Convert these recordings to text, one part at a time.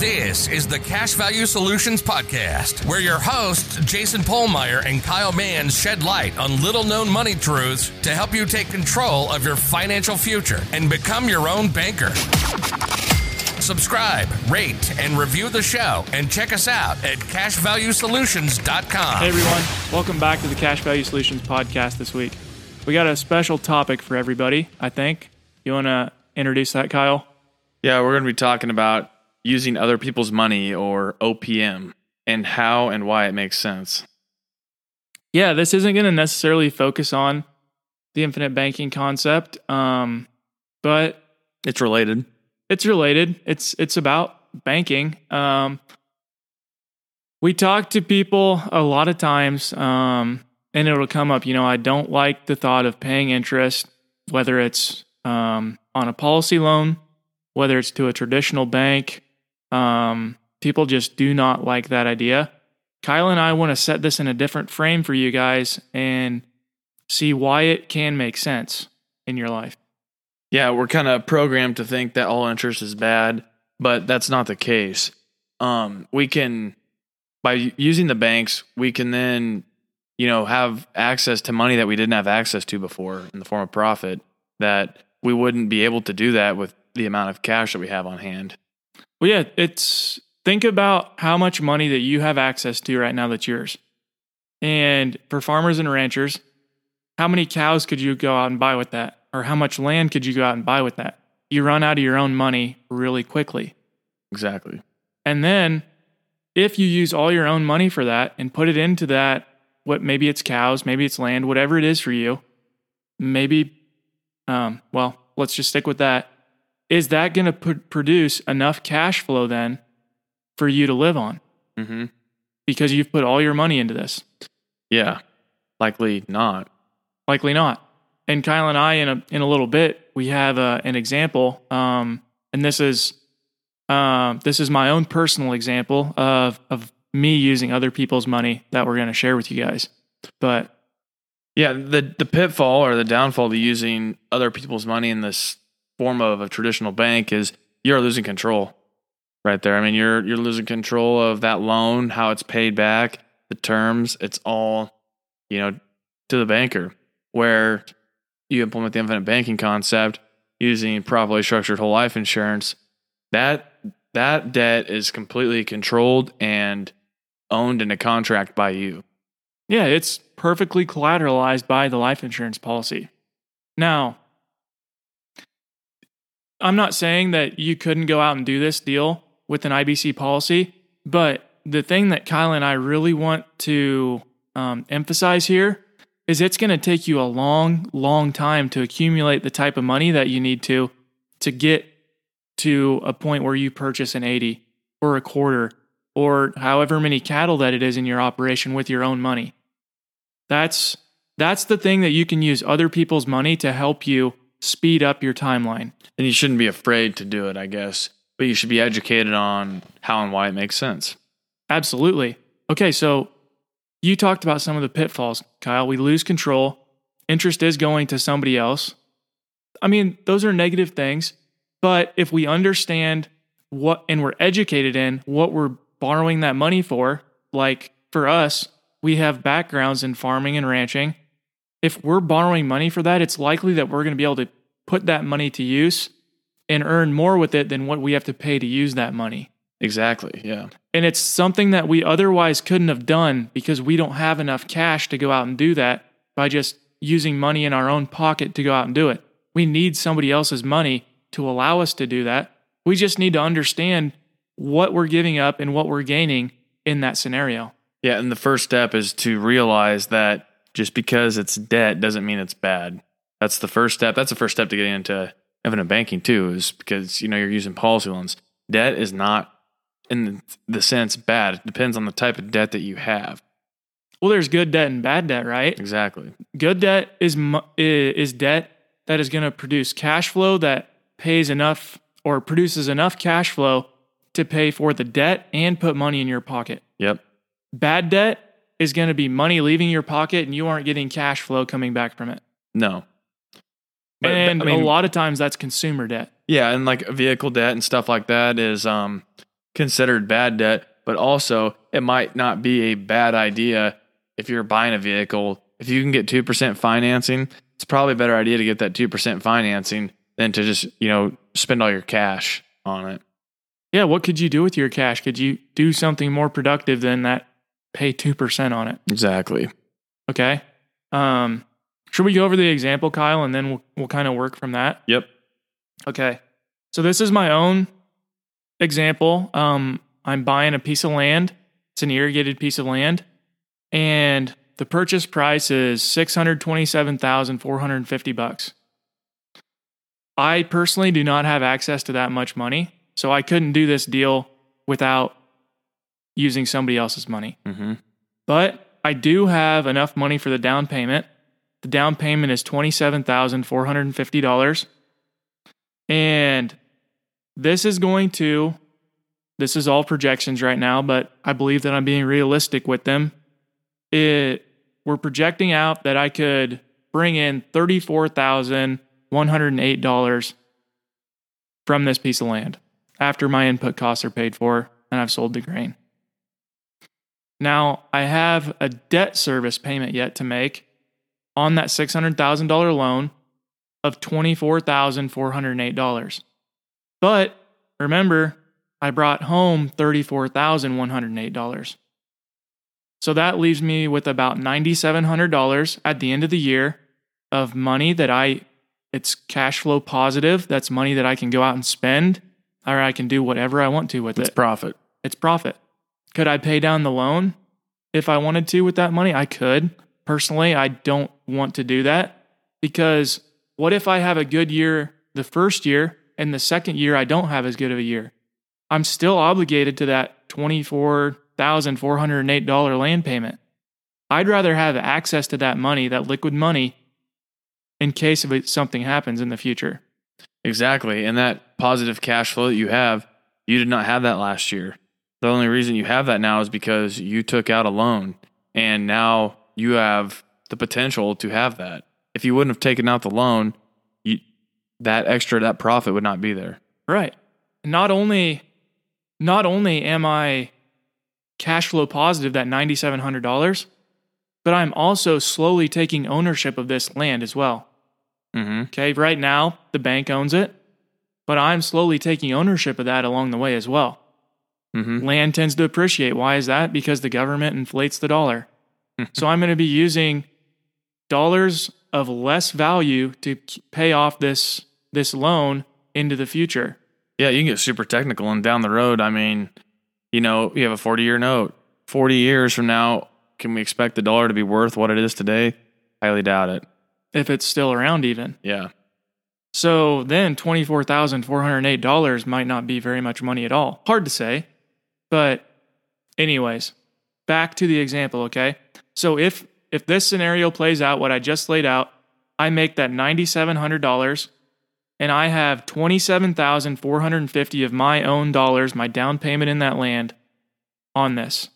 This is the Cash Value Solutions Podcast, where your hosts, Jason Pohlmeier and Kyle Mans, shed light on little known money truths to help you take control of your financial future and become your own banker. Subscribe, rate, and review the show, and check us out at cashvaluesolutions.com. Hey everyone, welcome back to the Cash Value Solutions podcast this week. We got a special topic for everybody, I think. You want to introduce that, Kyle? Yeah, we're going to be talking about using other people's money or OPM and how and why it makes sense. Yeah, this isn't going to necessarily focus on the infinite banking concept, um, but It's related. it's related. It's it's about banking. Um, we talk to people a lot of times, um, and it'll come up. You know, I don't like the thought of paying interest, whether it's um, on a policy loan, whether it's to a traditional bank. Um, people just do not like that idea. Kyle and I want to set this in a different frame for you guys and see why it can make sense in your life. Yeah, we're kind of programmed to think that all interest is bad, but that's not the case. Um, we can, by using the banks, we can then, you know, have access to money that we didn't have access to before in the form of profit that we wouldn't be able to do that with the amount of cash that we have on hand. Well, yeah, it's think about how much money that you have access to right now that's yours. And for farmers and ranchers, how many cows could you go out and buy with that? Or how much land could you go out and buy with that? You run out of your own money really quickly. Exactly. And then if you use all your own money for that and put it into that, what maybe it's cows, maybe it's land, whatever it is for you, maybe, um, well, let's just stick with that. Is that going to pr- produce enough cash flow then for you to live on? Mm-hmm. Because you've put all your money into this. Yeah, likely not. Likely not. And Kyle and I, in a in a little bit, we have uh, an example, um, and this is um, this is my own personal example of of me using other people's money that we're going to share with you guys. But Yeah, the the pitfall or the downfall to using other people's money in this form of a traditional bank is you're losing control. Right there. I mean, you're you're losing control of that loan, how it's paid back, the terms, it's all, you know, to the banker. Where you implement the infinite banking concept using properly structured whole life insurance, that that debt is completely controlled and owned in a contract by you. yeah, it's perfectly collateralized by the life insurance policy. Now, I'm not saying that you couldn't go out and do this deal with an IBC policy, but the thing that Kyle and I really want to um, emphasize here is it's going to take you a long, long time to accumulate the type of money that you need to to get to a point where you purchase an 80 or a quarter or however many cattle that it is in your operation with your own money. That's that's the thing that you can use other people's money to help you speed up your timeline. And you shouldn't be afraid to do it, I guess. But you should be educated on how and why it makes sense. Absolutely. Okay, so you talked about some of the pitfalls, Kyle. We lose control. Interest is going to somebody else. I mean, those are negative things, but if we understand what and we're educated in what we're borrowing that money for, like for us, we have backgrounds in farming and ranching. If we're borrowing money for that, it's likely that we're going to be able to put that money to use and earn more with it than what we have to pay to use that money. Exactly. Yeah. And it's something that we otherwise couldn't have done because we don't have enough cash to go out and do that by just using money in our own pocket to go out and do it. We need somebody else's money to allow us to do that. We just need to understand what we're giving up and what we're gaining in that scenario. Yeah. And the first step is to realize that just because it's debt doesn't mean it's bad. That's the first step. That's the first step to getting into infinite banking too, is because you know you're using policy loans. Debt is not in the sense bad. It depends on the type of debt that you have. Well, there's good debt and bad debt, right? Exactly. Good debt is is debt that is going to produce cash flow that pays enough or produces enough cash flow to pay for the debt and put money in your pocket. Yep. Bad debt is going to be money leaving your pocket and you aren't getting cash flow coming back from it. No. But- and I mean, a lot of times that's consumer debt. Yeah, and like vehicle debt and stuff like that is um considered bad debt, but also it might not be a bad idea if you're buying a vehicle. If you can get 2% financing, it's probably a better idea to get that 2% financing than to just, you know, spend all your cash on it. Yeah, what could you do with your cash? Could you do something more productive than that pay 2% on it? Exactly. Okay. Um, should we go over the example, Kyle, and then we'll, we'll kind of work from that? Yep. Okay. So this is my own example. Um, I'm buying a piece of land. It's an irrigated piece of land, and the purchase price is six hundred twenty-seven thousand four hundred fifty bucks. I personally do not have access to that much money, so I couldn't do this deal without using somebody else's money. Mm-hmm. But I do have enough money for the down payment. The down payment is $27,450. And this is going to, this is all projections right now, but I believe that I'm being realistic with them. It, we're projecting out that I could bring in $34,108 from this piece of land after my input costs are paid for and I've sold the grain. Now, I have a debt service payment yet to make on that $600,000 loan of $24,408. But remember, I brought home $34,108. So that leaves me with about $9,700 at the end of the year of money that I, it's cash flow positive. That's money that I can go out and spend, or I can do whatever I want to with It's it. It's profit. It's profit. Could I pay down the loan if I wanted to with that money? I could. Personally, I don't want to do that because what if I have a good year the first year and the second year I don't have as good of a year? I'm still obligated to that $24,408 land payment. I'd rather have access to that money, that liquid money, in case of something happens in the future. Exactly. And that positive cash flow that you have, you did not have that last year. The only reason you have that now is because you took out a loan and now you have the potential to have that. If you wouldn't have taken out the loan, you, that extra that profit would not be there. Right. Not only not only am I cash flow positive that $9700, but I'm also slowly taking ownership of this land as well. Mm-hmm. Okay, right now the bank owns it, but I'm slowly taking ownership of that along the way as well. Mm-hmm. Land tends to appreciate. Why is that? Because the government inflates the dollar. so I'm going to be using dollars of less value to pay off this this loan into the future. Yeah, you can get super technical and down the road. I mean, you know, you have a 40 year note. 40 years from now, can we expect the dollar to be worth what it is today? Highly doubt it. if it's still around even. Yeah. So then $24,408 might not be very much money at all. Hard to say. But anyways, back to the example, okay? So if if this scenario plays out what I just laid out, I make that $9700 and I have 27,450 of my own dollars, my down payment in that land on this.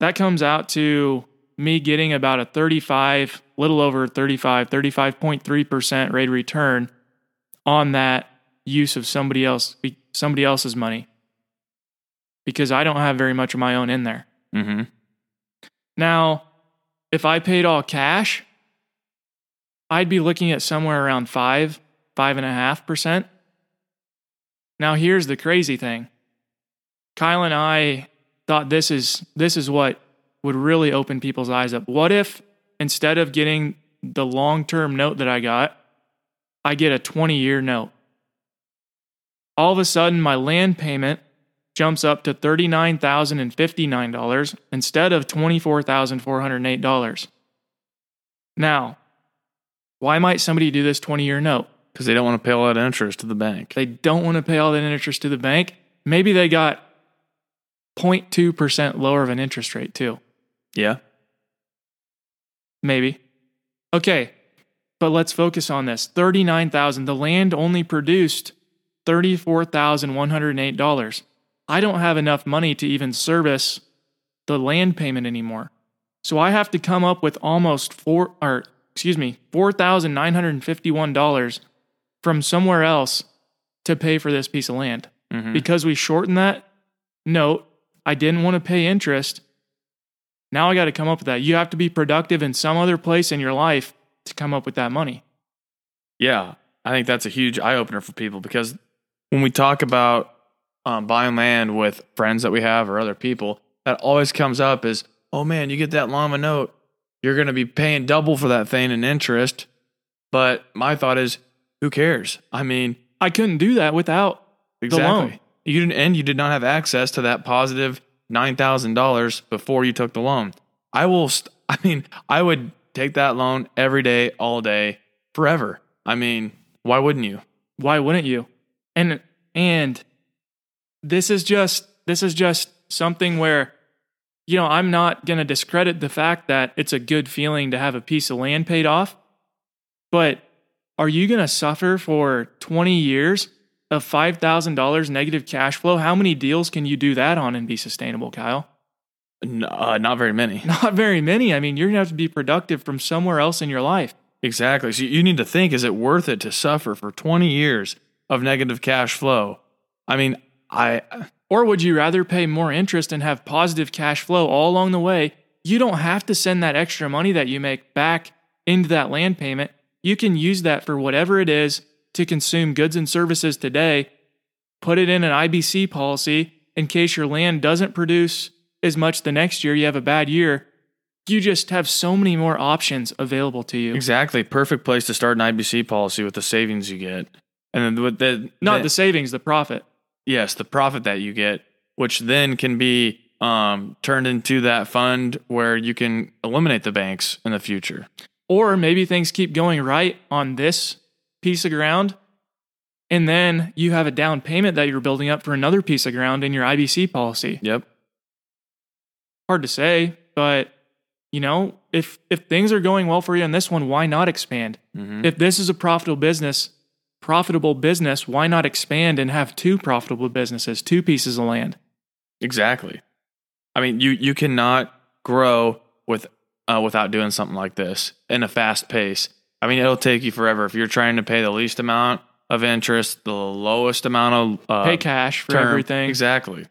That comes out to me getting about a 35, little over 35, 35.3% rate return on that use of somebody else somebody else's money. Because I don't have very much of my own in there. Mm-hmm. Now, if I paid all cash, I'd be looking at somewhere around five, five and a half percent. Now, here's the crazy thing. Kyle and I thought this is this is what would really open people's eyes up. What if instead of getting the long-term note that I got, I get a 20-year note? All of a sudden, my land payment jumps up to $39,059 instead of $24,408. Now, why might somebody do this 20 year note? Because they don't want to pay all that interest to the bank. They don't want to pay all that interest to the bank. Maybe they got 0.2% lower of an interest rate too. Yeah. Maybe. Okay, but let's focus on this. 39,000. The land only produced $34,108. I don't have enough money to even service the land payment anymore. So I have to come up with almost four or excuse me, $4,951 from somewhere else to pay for this piece of land. Mhm. Because we shortened that note, I didn't want to pay interest. Now I got to come up with that. You have to be productive in some other place in your life to come up with that money. Yeah, I think that's a huge eye opener for people because when we talk about um, buying land with friends that we have or other people, that always comes up is, oh man, you get that long of a note, you're going to be paying double for that thing in interest. But my thought is, who cares? I mean, I couldn't do that without exactly. loan. You didn't, and you did not have access to that positive nine thousand dollars before you took the loan. I will. St- I mean, I would take that loan every day, all day, forever. I mean, why wouldn't you? why wouldn't you? And and this is just this is just something where you know, I'm not going to discredit the fact that it's a good feeling to have a piece of land paid off. But are you going to suffer for 20 years of $5,000 negative cash flow? How many deals can you do that on and be sustainable, Kyle? Uh, not very many. Not very many. I mean, you're going to have to be productive from somewhere else in your life. Exactly. So you need to think: Is it worth it to suffer for twenty years of negative cash flow? I mean, I Or would you rather pay more interest and have positive cash flow all along the way? You don't have to send that extra money that you make back into that land payment. You can use that for whatever it is to consume goods and services today. Put it in an IBC policy in case your land doesn't produce as much the next year, you have a bad year. You just have so many more options available to you. exactly perfect place to start an IBC policy with the savings you get, and then with the Not the- the savings, the profit. Yes, the profit that you get, which then can be um, turned into that fund where you can eliminate the banks in the future. Or maybe things keep going right on this piece of ground. And then you have a down payment that you're building up for another piece of ground in your IBC policy. Yep. Hard to say, but you know, if if things are going well for you on this one, why not expand? Mhm. If this is a profitable business, profitable business, why not expand and have two profitable businesses, two pieces of land? Exactly. I mean, you you cannot grow with uh, without doing something like this in a fast pace. I mean, it'll take you forever if you're trying to pay the least amount of interest, the lowest amount of uh, Pay cash for term. everything. Exactly.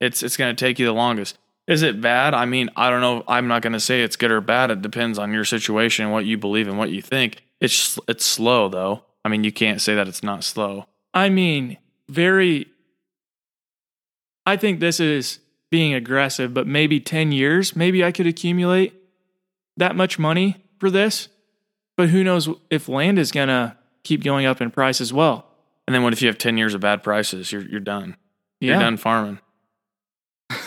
It's it's going to take you the longest. Is it bad? I mean, I don't know. I'm not going to say it's good or bad. It depends on your situation, what you believe, and what you think. It's it's slow though. I mean, you can't say that it's not slow. I mean, very. I think this is being aggressive, but maybe 10 years, maybe I could accumulate that much money for this. But who knows if land is going to keep going up in price as well. And then what if you have 10 years of bad prices? You're you're done. You're Yeah. done farming.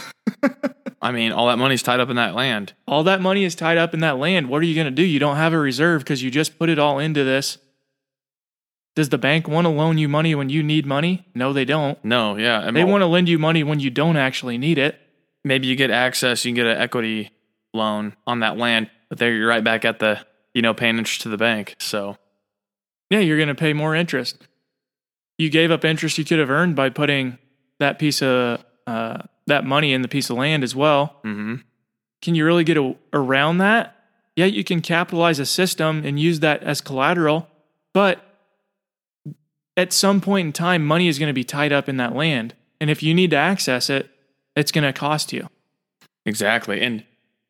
I mean, all that money's tied up in that land. All that money is tied up in that land. What are you going to do? You don't have a reserve because you just put it all into this. Does the bank want to loan you money when you need money? No, they don't. No, yeah. and They want to lend you money when you don't actually need it. maybe you get access, you can get an equity loan on that land, but there you're right back at the, you know, paying interest to the bank. So yeah, you're going to pay more interest. You gave up interest you could have earned by putting that piece of uh, that money in the piece of land as well. hmm Can you really get a, around that? Yeah, you can capitalize a system and use that as collateral, but at some point in time, money is going to be tied up in that land, and if you need to access it, it's going to cost you. Exactly. And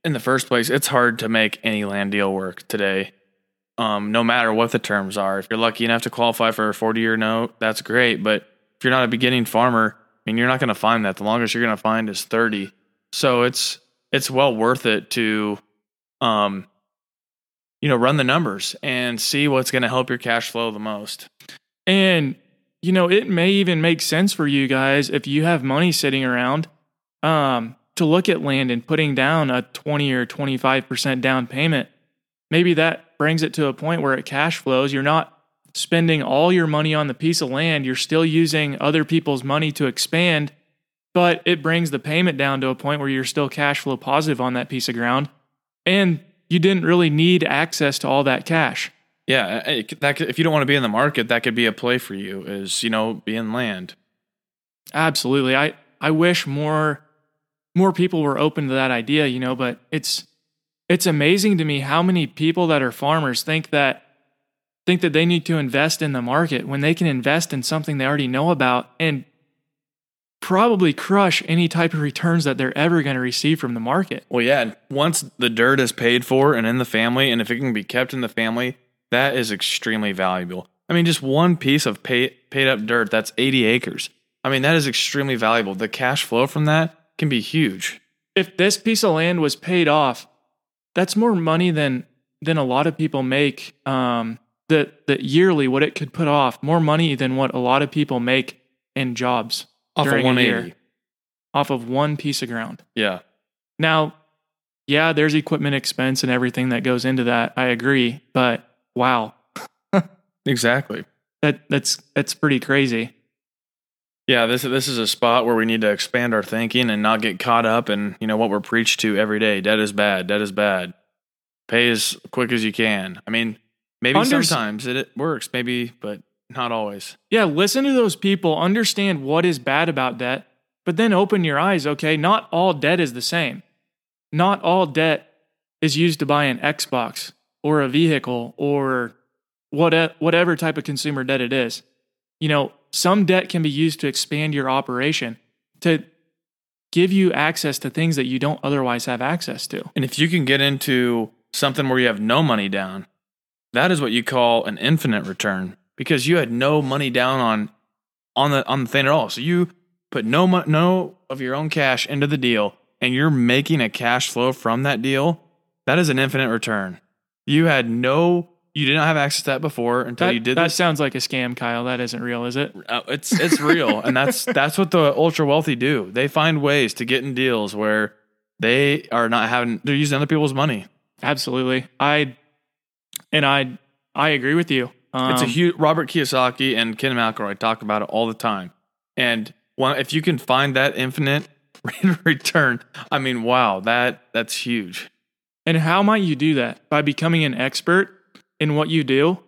in the first place, it's hard to make any land deal work today. Um, no matter what the terms are. If you're lucky enough to qualify for a 40 year note, that's great. But if you're not a beginning farmer, I mean, you're not going to find that. The longest you're going to find is 30. So it's it's well worth it to, um, you know, run the numbers and see what's going to help your cash flow the most. And you know, it may even make sense for you guys if you have money sitting around um, to look at land and putting down a 20 or 25% down payment. Maybe that brings it to a point where it cash flows. You're not spending all your money on the piece of land. You're still using other people's money to expand, but it brings the payment down to a point where you're still cash flow positive on that piece of ground. And you didn't really need access to all that cash. Yeah, it- that could, if you don't want to be in the market, that could be a play for you. Is you know be in land. Absolutely. I, I wish more more people were open to that idea, you know, but it's it's amazing to me how many people that are farmers think that think that they need to invest in the market when they can invest in something they already know about and probably crush any type of returns that they're ever going to receive from the market. Well, yeah. Once the dirt is paid for and in the family, and if it can be kept in the family, that is extremely valuable. I mean, just one piece of pay, paid up dirt, that's 80 acres. I mean, that is extremely valuable. The cash flow from that can be huge. If this piece of land was paid off, that's more money than than a lot of people make um that that yearly what it could put off, more money than what a lot of people make in jobs Off of during a 180. year off of one piece of ground. Yeah. Now, yeah, there's equipment expense and everything that goes into that. I agree, but wow, Exactly. that that's that's pretty crazy. Yeah, this this is a spot where we need to expand our thinking and not get caught up in you know what we're preached to every day. Debt is bad. Debt is bad. Pay as quick as you can. I mean, maybe sometimes it, it works, maybe, but not always. Yeah, listen to those people, understand what is bad about debt, but then open your eyes, okay? Not all debt is the same. Not all debt is used to buy an Xbox or a vehicle or what, whatever type of consumer debt it is. You know, some debt can be used to expand your operation, to give you access to things that you don't otherwise have access to. And if you can get into something where you have no money down, that is what you call an infinite return because you had no money down on on the on the thing at all. So you put no mo- no of your own cash into the deal and you're making a cash flow from that deal. That is an infinite return. You had no you did not have access to that before until That, you did that this. sounds like a scam, Kyle. That isn't real, is it? Uh, it's it's real, and that's that's what the ultra wealthy do. They find ways to get in deals where they are not having they're using other people's money. Absolutely. I and I I agree with you. Um, It's a huge Robert Kiyosaki and Ken McElroy talk about it all the time. And one, if you can find that infinite return, I mean, wow, that that's huge. And how might you do that? By becoming an expert in what you do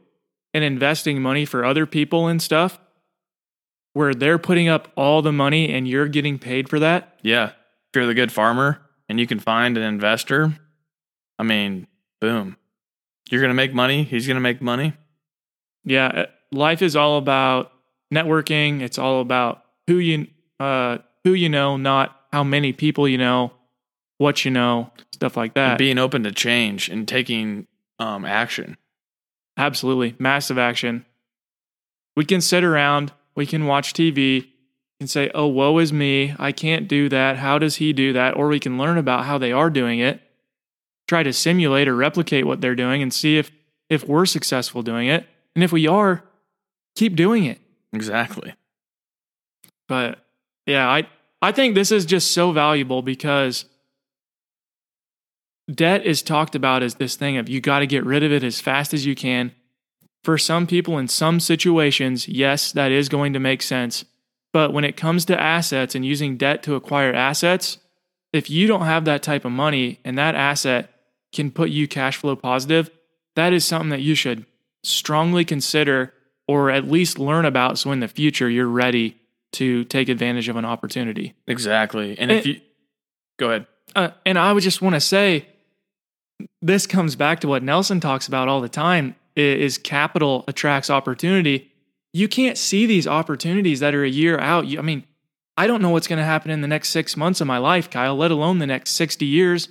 and investing money for other people and stuff where they're putting up all the money and you're getting paid for that. Yeah, if you're the good farmer and you can find an investor, I mean, boom, you're gonna make money. He's gonna make money. Yeah, uh, life is all about networking. It's all about who you uh who you know, not how many people you know, what you know, stuff like And that. being open to change and taking um, action. Absolutely. Massive action. We can sit around, we can watch TV and say, oh, woe is me. I can't do that. How does he do that? Or we can learn about how they are doing it, try to simulate or replicate what they're doing and see if, if we're successful doing it. And if we are, keep doing it. Exactly. But yeah, I, I think this is just so valuable because debt is talked about as this thing of you got to get rid of it as fast as you can. For some people in some situations, yes, that is going to make sense. But when it comes to assets and using debt to acquire assets, if you don't have that type of money and that asset can put you cash flow positive, that is something that you should strongly consider or at least learn about so in the future you're ready to take advantage of an opportunity. Exactly. And if you go ahead. Uh, and I would just want to say this comes back to what Nelson talks about all the time is capital attracts opportunity. You can't see these opportunities that are a year out. I mean, I don't know what's going to happen in the next 6 months of my life, Kyle, let alone the next 60 years.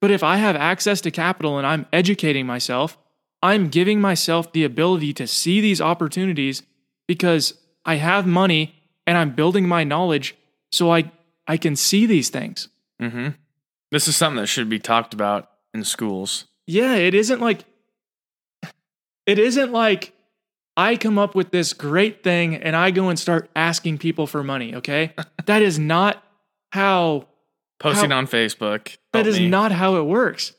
But if I have access to capital and I'm educating myself, I'm giving myself the ability to see these opportunities because I have money and I'm building my knowledge so I I can see these things. hmm This is something that should be talked about in schools. Yeah, it isn't like it isn't like I come up with this great thing and I go and start asking people for money, okay? that is not how Posting How- on Facebook. That is me. not how it works.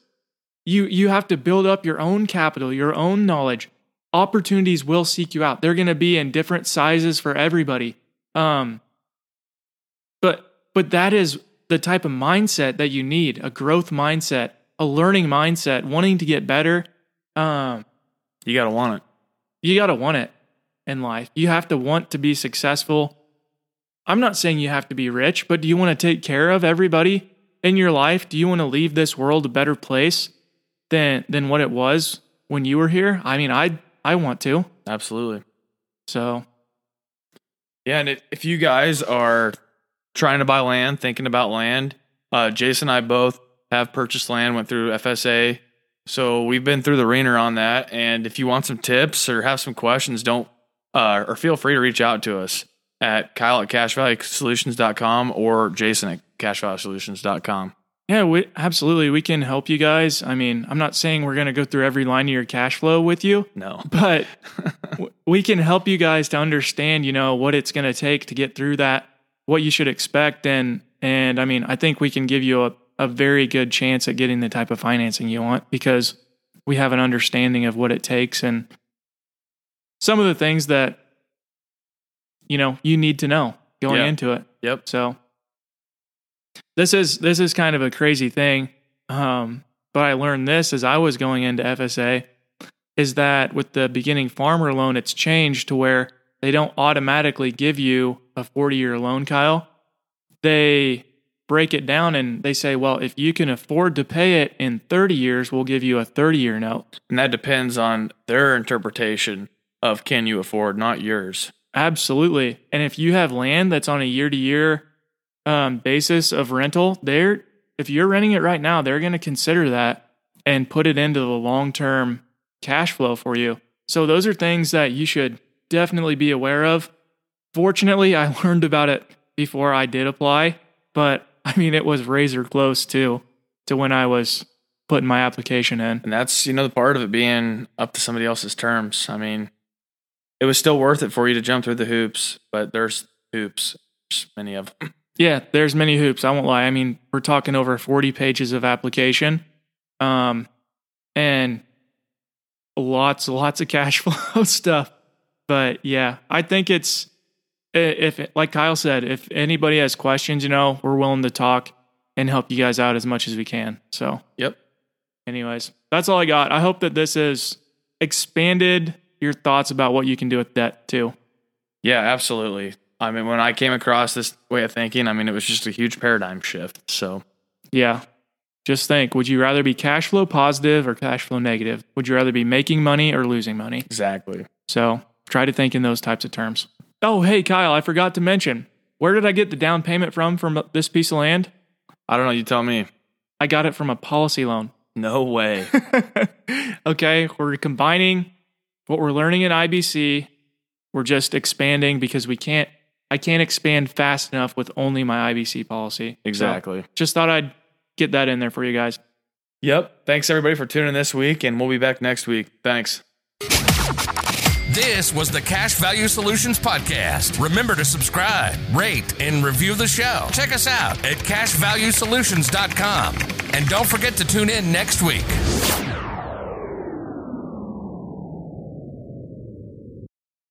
You you have to build up your own capital, your own knowledge. Opportunities will seek you out. They're going to be in different sizes for everybody. Um but but that is the type of mindset that you need, a growth mindset, a learning mindset, wanting to get better. Um You got to want it. you got to want it in life. You have to want to be successful. I'm not saying you have to be rich, but do you want to take care of everybody in your life? Do you want to leave this world a better place than than what it was when you were here? I mean, I I want to. Absolutely. So Yeah, and if you guys are trying to buy land, thinking about land, uh, Jason and I both have purchased land, went through FSA. So we've been through the ringer on that. And if you want some tips or have some questions, don't uh, or feel free to reach out to us at Kyle at cashvaluesolutions.com or Jason at cashvaluesolutions.com. Yeah, we, absolutely. We can help you guys. I mean, I'm not saying we're going to go through every line of your cash flow with you, No. but we can help you guys to understand, you know, what it's going to take to get through that, what you should expect. And, and I mean, I think we can give you a, a very good chance at getting the type of financing you want because we have an understanding of what it takes and some of the things that, you know, you need to know going into it. Yep. So this is this is kind of a crazy thing. Um, but I learned this as I was going into FSA is that with the beginning farmer loan, it's changed to where they don't automatically give you a 40 year loan, Kyle. They break it down and they say, well, if you can afford to pay it in 30 years, we'll give you a 30 year note. And that depends on their interpretation of can you afford, not yours. Absolutely. And if you have land that's on a year to year basis of rental, they're if you're renting it right now, they're going to consider that and put it into the long term cash flow for you. So those are things that you should definitely be aware of. Fortunately, I learned about it before I did apply, but I mean it was razor close too to when I was putting my application in. And that's, you know, the part of it being up to somebody else's terms. I mean, it was still worth it for you to jump through the hoops, but there's hoops, there's many of them. Yeah, there's many hoops. I won't lie. I mean, we're talking over 40 pages of application, um, and lots, lots of cash flow stuff. But yeah, I think it's if, like Kyle said, if anybody has questions, you know, we're willing to talk and help you guys out as much as we can. So, Yep. anyways, that's all I got. I hope that this has expanded your thoughts about what you can do with debt too. Yeah, absolutely. I mean, when I came across this way of thinking, I mean, it was just a huge paradigm shift. So, Yeah. Just think would you rather be cash flow positive or cash flow negative? Would you rather be making money or losing money? exactly. So try to think in those types of terms. Oh, hey, Kyle, I forgot to mention where did I get the down payment from from this piece of land? I don't know. You tell me. I got it from a policy loan. No way. okay, we're combining what we're learning in IBC. We're just expanding because we can't, I can't expand fast enough with only my IBC policy. So exactly. just thought I'd get that in there for you guys. Yep. Thanks everybody for tuning in this week, and we'll be back next week. Thanks. This was the Cash Value Solutions Podcast. Remember to subscribe, rate, and review the show. Check us out at cashvaluesolutions.com. And don't forget to tune in next week.